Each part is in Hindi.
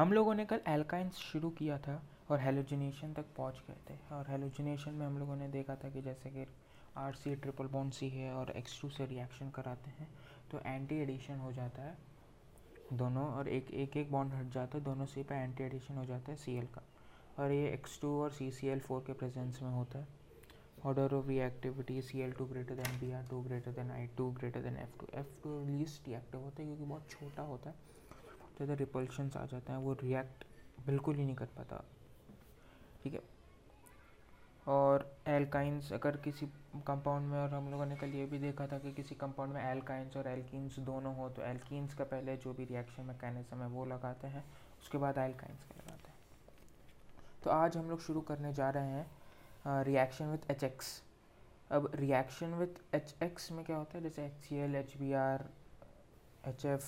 हम लोगों ने कल एल्काइंस शुरू किया था और हेलोजिनेशन तक पहुँच गए थे। और हेलोजिनेशन में हम लोगों ने देखा था कि जैसे कि R C triple bond C है और एक्स टू से रिएक्शन कराते हैं तो एंटी एडिशन हो जाता है दोनों और एक एक एक बॉन्ड हट जाता है, दोनों सी पे एंटी एडिशन हो जाता है सी एल का। और ये एक्स टू और सी सी एल फोर के प्रेजेंस में होता है। Order of reactivity C L two greater than B R two greater than I two greater than F two F two least reactive होता है क्योंकि बहुत छोटा होता है। ज़्यादा रिपल्शंस आ जाते हैं, वो रिएक्ट बिल्कुल ही नहीं कर पाता। ठीक है? और एल्काइंस अगर किसी कंपाउंड में और हम लोगों ने कल ये भी देखा था कि किसी कंपाउंड में एल्काइंस और एल्कीन्स दोनों हो तो एल्कीन्स का पहले जो भी रिएक्शन मैकेनिज्म है, वो लगाते हैं, उसके बाद एल्काइंस का लगाते हैं। तो आज हम लोग शुरू करने जा रहे हैं रिएक्शन विथ एच एक्स अब रिएक्शन विथ एच एक्स में क्या होता है? जैसे H C L H B R H F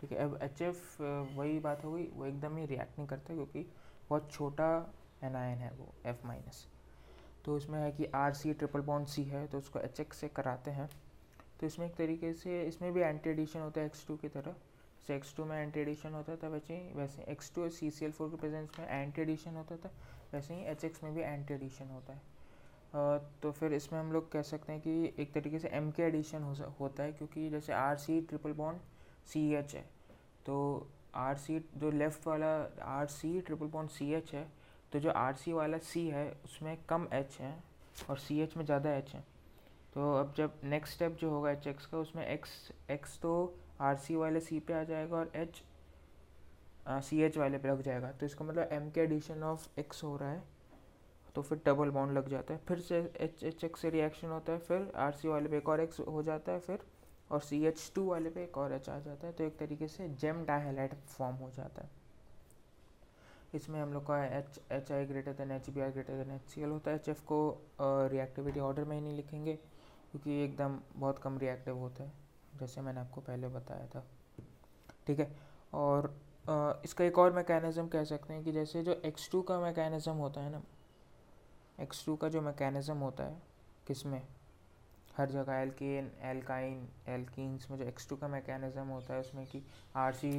ठीक है, अब एच एफ़ वही बात हो गई, वो एकदम ही रिएक्ट नहीं करता क्योंकि बहुत छोटा एनायन है वो एफ़ माइनस तो इसमें है कि R C triple bond C है तो उसको एच एक्स से कराते हैं। तो इसमें एक तरीके से, इसमें भी एंटी एडिशन होता है एक्स टू की तरह। जैसे एक्स टू में एंटी एडिशन होता था, वैसे ही, वैसे X two C C L four के प्रेजेंस में एंटी एडिशन होता था, वैसे ही एच एक्स में भी एंटी एडिशन होता है। तो फिर इसमें हम लोग कह सकते हैं कि एक तरीके से एम के एडिशन हो होता है, क्योंकि जैसे R C triple bond C H है तो आर सी जो लेफ़्ट वाला R C triple bond C H है तो जो आर सी वाला सी है, उसमें कम एच है और सी एच में ज़्यादा एच है। तो अब जब नेक्स्ट स्टेप जो होगा एच एक्स का, उसमें एक्स एक्स तो आर सी वाले सी पे आ जाएगा और एच सी एच वाले पे लग जाएगा। तो इसका मतलब एम के एडिशन ऑफ़ एक्स हो रहा है तो फिर डबल बॉन्ड लग जाता है। फिर से एच एच एक्स से रिएक्शन होता है, फिर आर सी वाले पे एक और एक्स हो जाता है, फिर और सी एच टू वाले पे एक और एच आ जाता है तो एक तरीके से जेम डाइहाइलाइट फॉर्म हो जाता है। इसमें हम लोग का H H I greater than H B R greater than H C L होता है। एच एफ़ को रिएक्टिविटी ऑर्डर में ही नहीं लिखेंगे क्योंकि एकदम बहुत कम रिएक्टिव होता है जैसे मैंने आपको पहले बताया था। ठीक है? और आ, इसका एक और मैकेनिज़्म कह सकते हैं कि जैसे जो एक्स टू का मैकेनिज़्म होता है ना एक्स टू का जो मैकेनिज़्म होता है किसमें? हर जगह एल्केन एल्काइन एल्कीन्स में जो एक्स टू का मैकेनिज़्म होता है उसमें कि आर सी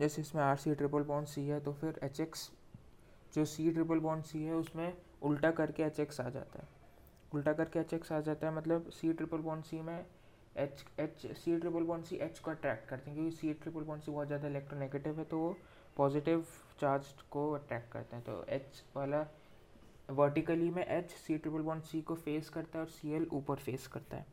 जैसे इसमें R C triple bond C है तो फिर एच एक्स जो सी ट्रिपल बॉन्ड सी है, उसमें उल्टा करके एच एक्स आ जाता है। उल्टा करके एच एक्स आ जाता है मतलब सी ट्रिपल बॉन्ड सी में H H C triple bond C H को अट्रैक्ट करते हैं, क्योंकि सी ट्रिपल बॉन्ड सी बहुत ज़्यादा इलेक्ट्रोनेगेटिव है तो वो पॉजिटिव चार्ज को अट्रैक्ट करते हैं। तो एच वाला वर्टिकली में H C triple bond C को फेस करता है और सी एल ऊपर फेस करता है।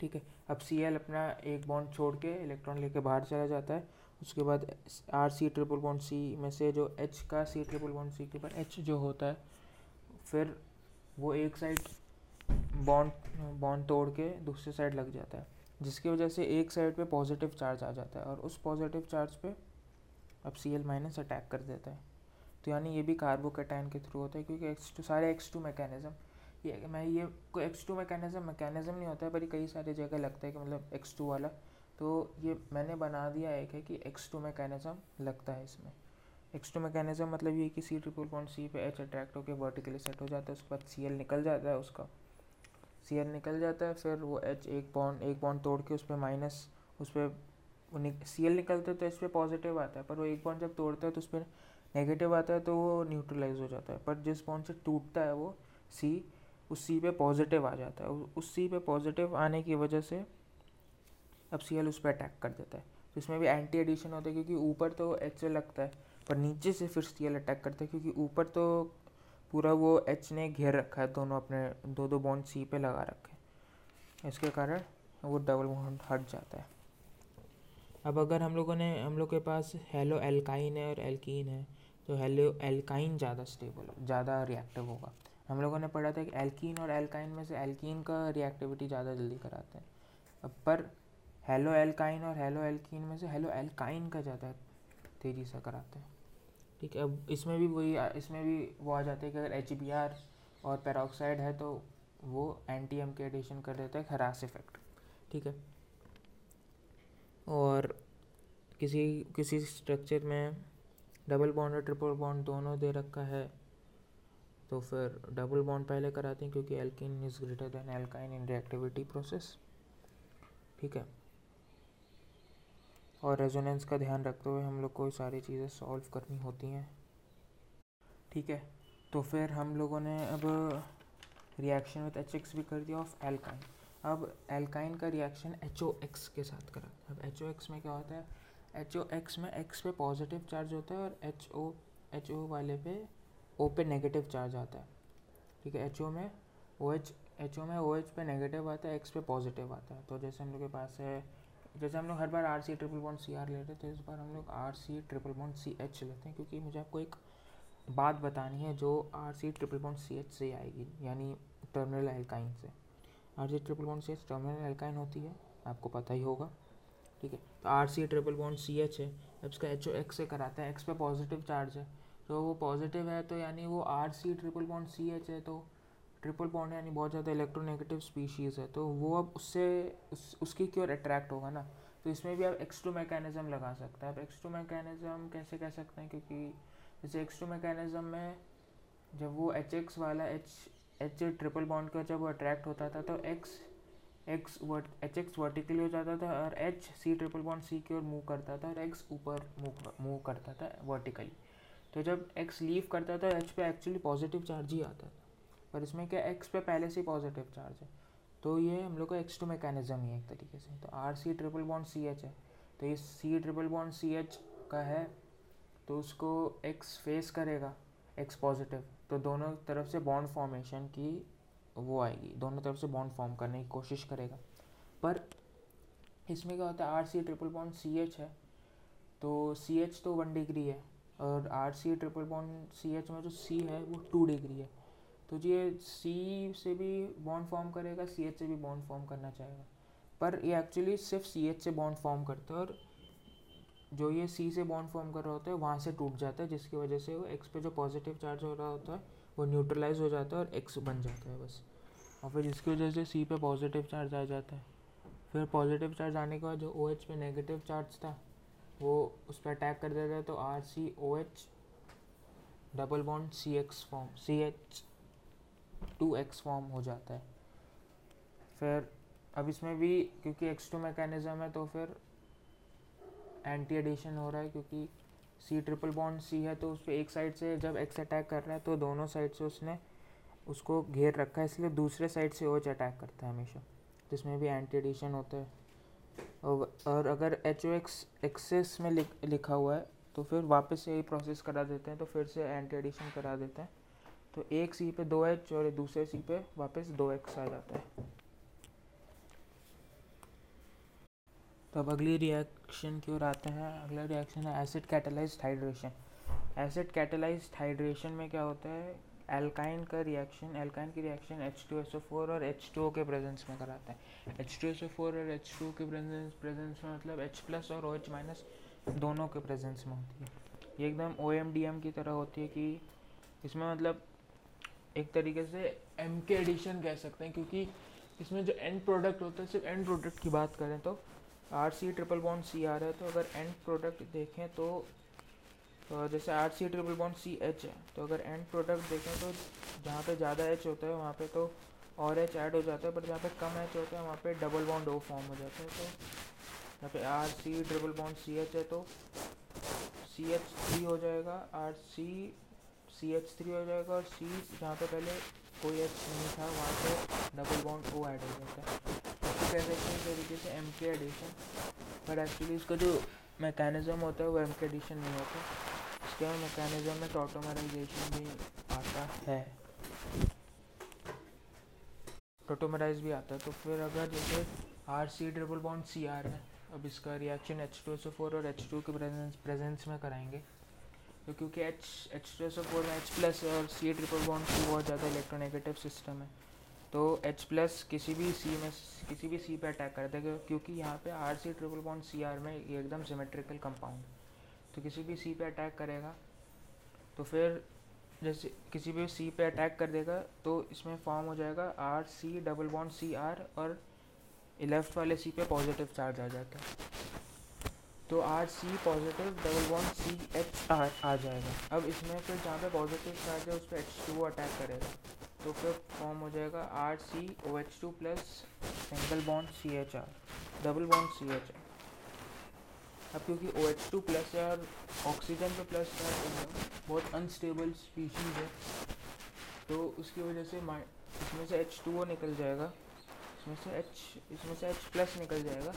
ठीक है? अब सी एल अपना एक बॉन्ड छोड़ के इलेक्ट्रॉन लेके बाहर चला जाता है। उसके बाद R C triple bond C में से जो एच का सी ट्रिपल बॉन्ड सी के ऊपर एच जो होता है, फिर वो एक साइड बॉन्ड बॉन्ड तोड़ के दूसरी साइड लग जाता है, जिसकी वजह से एक साइड पे पॉजिटिव चार्ज आ जाता है और उस पॉजिटिव चार्ज पे अब सी एल माइनस अटैक कर देता है। तो यानी ये भी कार्बोकेटाइन के थ्रू होता है, क्योंकि एक्स टू सारे एक्स टू मैकेनिज़्म ये मैं ये कोई एक्स टू मैकेनिज़्म मैकेनिज़्म नहीं होता है, पर कई सारी जगह लगता है कि मतलब एक्स टू वाला। तो ये मैंने बना दिया एक है कि एक्स टू मैकेनिज़्म लगता है इसमें। एक्स टू मैकेनिज़्म मतलब ये कि सी ट्रिपल पॉइंट सी पे एच अट्रैक्ट होकर वर्टिकली सेट हो जाता है, उसके बाद सी एल निकल जाता है उसका। सी एल निकल जाता है, फिर वो एच एक बॉन्ड एक बॉन्ड तोड़ के उस पर माइनस उस पर सी एल निकलता है तो इस पर पॉजिटिव आता है, पर वो एक बॉन्ड जब तोड़ता है तो उस पर नेगेटिव आता है तो वो न्यूट्रलाइज हो जाता है। पर जिस बॉन्ड से टूटता है वो सी उस सी पे पॉजिटिव आ जाता है। उस सी पे पॉजिटिव आने की वजह से अब सी एल उस पर अटैक कर देता है। तो इसमें भी एंटी एडिशन होता है क्योंकि ऊपर तो एच लगता है, पर नीचे से फिर सी एल अटैक करता है क्योंकि ऊपर तो पूरा वो एच ने घेर रखा है, दोनों अपने दो दो बॉन्ड सी पे लगा रखे हैं। इसके कारण वो डबल बॉन्ड हट जाता है। अब अगर हम लोगों ने, हम लोग के पास हेलो एल्काइन है और एल्कीन है तो हेलो एल्काइन ज़्यादा स्टेबल ज़्यादा रिएक्टिव होगा। हम लोगों ने पढ़ा था कि एल्कीन और एल्काइन में से एल्कीन का रिएक्टिविटी ज़्यादा जल्दी कराते हैं। पर हेलो एल्काइन और हेलो एल्कीन में से हेलो एल्काइन का ज़्यादा तेज़ी से कराते हैं। ठीक है, अब इसमें भी वही, इसमें भी वो आ जाता है कि अगर एच बी आर और पेरोक्साइड है तो वो एंटी एम के एडिशन कर देता है खरास इफ़ेक्ट ठीक है? और किसी किसी स्ट्रक्चर में डबल बॉन्ड और ट्रिपल बॉन्ड दोनों दे रखा है। तो फिर डबल बॉन्ड पहले कराते हैं क्योंकि alkene is greater than alkyne in reactivity process ठीक है? और रेजोनेंस का ध्यान रखते हुए हम लोग को सारी चीज़ें सॉल्व करनी होती हैं। ठीक है? तो फिर हम लोगों ने अब रिएक्शन विद एच एक्स भी कर दिया ऑफ़ एल्काइन अब एल्काइन का रिएक्शन एच ओ एक्स के साथ करा। अब एच ओ एक्स में क्या होता है? एच ओ एक्स में एक्स पे पॉजिटिव चार्ज होता है और एच ओ एच ओ वाले पे ओ पे नेगेटिव चार्ज आता है। ठीक है एच ओ में ओ एच एच ओ में ओ एच पे नेगेटिव आता है एक्स पे पॉजिटिव आता है। तो जैसे हम लोग के पास है, जैसे हम लोग हर बार R C triple bond C R लेते हैं तो इस बार हम लोग R C triple bond C H लेते हैं, क्योंकि मुझे आपको एक बात बतानी है जो R C triple bond C H से आएगी, यानी टर्मिनल एल्काइन से। R C triple bond C H terminal alkyne होती है, आपको पता ही होगा। ठीक है? तो R C triple bond C H है। जब इसका एच ओ एक्स से कराता है। एक्स पे पॉजिटिव चार्ज है। तो वो पॉजिटिव है तो यानी वो R C triple bond C H है तो ट्रिपल बॉन्ड यानी बहुत ज़्यादा इलेक्ट्रोनेगेटिव स्पीशीज़ है। तो वो अब उससे उस, उसकी की ओर अट्रैक्ट होगा ना। तो इसमें भी आप एक्स टू मैकेनिज़्म लगा सकते हैं। आप एक्स टू मैकेनिज़्म कैसे कह सकते हैं? क्योंकि जैसे एक्स टू मैकेनिज़्म में जब वो एच एक्स वाला एच एच ट्रिपल बॉन्ड का जब वो अट्रैक्ट होता था तो X X vert H X vertically हो जाता था और H C triple bond C की ओर मूव करता था और एक्स ऊपर मूव मूव करता था वर्टिकली तो जब एक्स लीव करता था एच पे एक्चुअली पॉजिटिव चार्ज ही आता था। पर इसमें क्या एक्स पे पहले से पॉजिटिव चार्ज है। तो ये हम लोग का एक्स टू मैकेनिज्म ही है एक तरीके से। तो R C triple bond C H है। तो ये C triple bond C H का है तो उसको एक्स फेस करेगा एक्स पॉजिटिव तो दोनों तरफ़ से बॉन्ड फॉर्मेशन की वो आएगी। दोनों तरफ़ से बॉन्ड फॉर्म करने की कोशिश करेगा। पर इसमें क्या होता है R C triple bond C H है। तो सी एच तो वन डिग्री है और R C triple bond C H में जो सी है, वो टू डिग्री है। तो ये सी से भी बॉन्ड फॉर्म करेगा सी एच से भी बॉन्ड फॉर्म करना चाहेगा। पर ये एक्चुअली सिर्फ़ सी एच से बॉन्ड फॉर्म करता है और जो ये सी से बॉन्ड फॉर्म कर रहा होता है, वहाँ से टूट जाता है, जिसकी वजह से वो एक्स पे जो पॉजिटिव चार्ज हो रहा होता है, वो न्यूट्रलाइज हो जाता है और एक्स बन जाता है बस। और फिर इसकी वजह से सी पे पॉजिटिव चार्ज आ जाता है। फिर पॉजिटिव चार्ज आने के बाद जो ओ एच पे नेगेटिव चार्ज था, वो उस पर अटैक कर देता है तो R C O H double bond C X form C H two X form हो जाता है। फिर अब इसमें भी क्योंकि एक्स टू मैकेनिज़्म है तो फिर एंटी एडिशन हो रहा है, क्योंकि सी ट्रिपल बॉन्ड सी है तो उस पर एक साइड से जब एक्स अटैक कर रहा है तो दोनों साइड से उसने उसको घेर रखा है इसलिए दूसरे साइड से ओच अटैक करता है हमेशा जिसमें भी एंटी एडिशन होता है। और, अगर एच ओ एक्स एक्सेस में लिख, लिखा हुआ है तो फिर वापस से यही प्रोसेस करा देते हैं तो फिर से एंटी एडिशन करा देते हैं। तो एक सी पे दो एच और दूसरे सी पे वापस दो एक्स आ जाता है। तो अब अगली रिएक्शन की ओर आते हैं। अगला रिएक्शन है acid catalyse hydration acid catalyse hydration में क्या होता है? एल्काइन का रिएक्शन एल्काइन की reaction H two S O four और एच टू ओ के प्रेजेंस में कराता है। H two S O four और एच टू के प्रेजेंस प्रेजेंस में मतलब एच प्लस और ओ एच माइनस दोनों के प्रेजेंस में होती है। ये एकदम ओ एम डी एम की तरह होती है कि इसमें मतलब एक तरीके से एम के एडिशन कह सकते हैं, क्योंकि इसमें जो एंड प्रोडक्ट होता है, सिर्फ़ एंड प्रोडक्ट की बात करें तो R C triple bond C R है तो अगर एंड प्रोडक्ट देखें तो जैसे R C triple bond C H है तो अगर एंड प्रोडक्ट देखें तो जहाँ पे ज़्यादा एच होता है, वहाँ पे तो और एच ऐड हो जाता है बट जहाँ पे कम एच होता है, वहाँ पे डबल बॉन्ड ओ फॉर्म हो जाता है तो यहाँ पे R C triple bond C H है तो सी एच थ्री हो जाएगा R C C H three हो जाएगा, और सी जहाँ पे पहले कोई एच नहीं था, वहाँ पे डबल बॉन्ड ओ ऐड हो जाता है। तो कह सकते हैं तरीके से एम के एडिशन बट एक्चुअली इसका जो मैकेनिज़्म होता है, वो एम के एडिशन नहीं होता। इसके मैकेनिज़्म में टोटोमराइजेशन भी आता है। टोटोमराइज भी आता है तो फिर अगर जैसे R C triple bond C R है अब इसका reaction H two S O four और एच टू के प्रेजेंस प्रेजेंस में कराएँगे। तो क्योंकि H H two S O four में एच प्लस और सी ट्रिपल बॉन्ड की बहुत ज़्यादा इलेक्ट्रोनेगेटिव सिस्टम है तो एच प्लस किसी भी सी में किसी भी सी पे अटैक कर देगा क्योंकि यहाँ पे R C triple bond C R में एकदम सिमेट्रिकल कंपाउंड किसी भी सी पे अटैक करेगा तो फिर जैसे किसी भी सी पे अटैक कर देगा तो इसमें फॉर्म हो जाएगा R C double bond C R और लेफ़्ट वाले सी पे पॉजिटिव चार्ज आ जाता है। तो R C positive double bond C H R आ जाएगा। अब इसमें फिर जहाँ पे पॉजिटिव चार्ज है, उस पर एच टू अटैक करेगा। तो फिर फॉर्म हो जाएगा R C O H two plus single bond C H R double bond C H R अब क्योंकि ओ एच टू प्लस है और ऑक्सीजन पे प्लस है बहुत अनस्टेबल स्पीशीज़ है। तो उसकी वजह से इसमें से एच टू ओ निकल जाएगा। इसमें से एच इसमें से एच प्लस निकल जाएगा।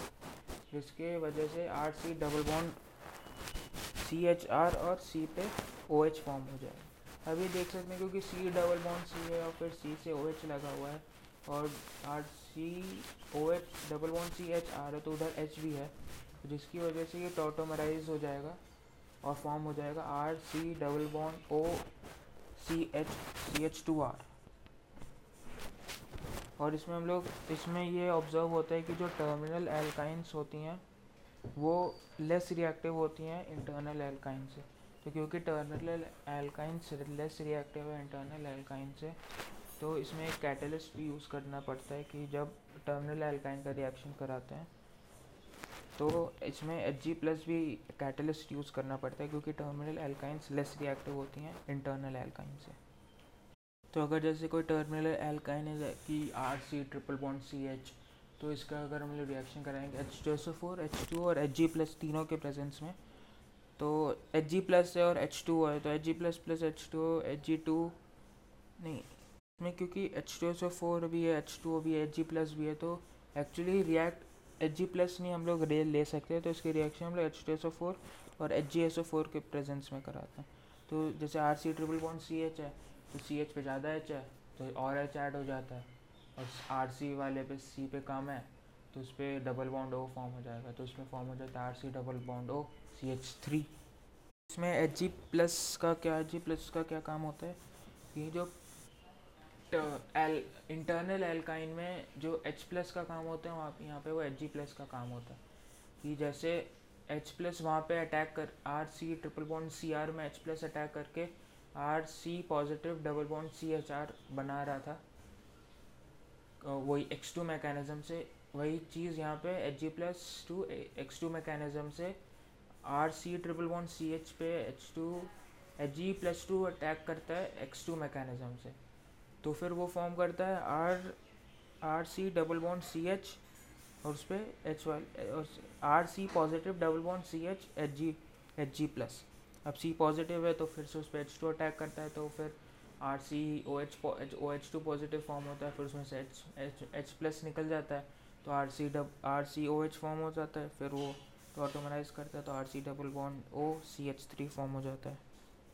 जिसके वजह से R C double bond C H R और सी पे ओ एच फॉर्म हो जाएगा। अभी देख सकते हैं क्योंकि सी डबल बॉन्ड सी है और फिर सी से ओ एच लगा हुआ है और R C O H double bond C H R है तो उधर एच भी है। जिसकी वजह से ये टोटोमराइज हो जाएगा और फॉर्म हो जाएगा R C double bond O C H C H two R और इसमें हम लोग, इसमें ये ऑब्ज़र्व होता है कि जो टर्मिनल एल्काइंस होती हैं, वो लेस रिएक्टिव होती हैं इंटरनल एल्काइन से तो क्योंकि टर्मिनल एल्काइंस लेस रिएक्टिव है इंटरनल एल्काइन से तो इसमें एक कैटलिस्ट भी यूज़ करना पड़ता है कि जब टर्मिनल एल्काइन का रिएक्शन कराते हैं तो इसमें एच जी प्लस भी कैटलिस्ट यूज़ करना पड़ता है क्योंकि टर्मिनल एल्काइंस लेस रिएक्टिव होती हैं इंटरनल एल्काइन से। तो अगर जैसे कोई टर्मिनल एल्काइन है कि R C triple bond C H तो इसका अगर हम लोग रिएक्शन कराएँगे H two S O four H two और एच जी प्लस तीनों के प्रेजेंस में तो एच जी प्लस है और एच टू है तो H G plus plus H two H G two नहीं, इसमें क्योंकि H two S O four भी है एच टू भी है एच जी प्लस भी है तो actually react H G plus नहीं हम लोग रेल ले सकते हैं तो इसकी रिएक्शन हम लोग H T S O four और H G S O four के प्रेजेंस में कराते हैं। तो जैसे R C triple bond C H है तो सी एच पे ज़्यादा एच है तो और एच ऐड हो जाता है। और आर सी वाले पे सी पे कम है तो उस पर डबल बॉन्ड ओ फॉर्म हो जाएगा तो उसमें फॉर्म हो जाता है R C double bond O C H three इसमें एच जी प्लस का क्या एच जी प्लस का क्या काम होता है कि जो एल इंटरनल एल्काइन में जो एच प्लस का काम होता है, वहाँ यहाँ पे वो एच जी प्लस का काम होता है। कि जैसे एच प्लस वहाँ पे अटैक कर R C triple bond C R में एच प्लस अटैक करके R C positive double bond C H R बना रहा था। वही एक्स टू मैकेनिज़्म से, वही चीज़ यहाँ पे H G plus two X two mechanism से R C triple bond C H पे H two H G plus two attack करता है एक्स टू मैकेनिज़्म से। तो फिर वो फॉर्म करता है R R C double bond C H और उस पर H Y R C positive double bond C H H G H G plus अब सी पॉजिटिव है तो फिर से उस पर एच टू अटैक करता है तो फिर R C O H O H two positive form होता है, फिर उसमें से एच एच एच प्लस निकल जाता है. तो R C dub R C O H form हो जाता है, फिर वो तो ऑटोमराइज करता है तो R C double bond O C H three form हो जाता है.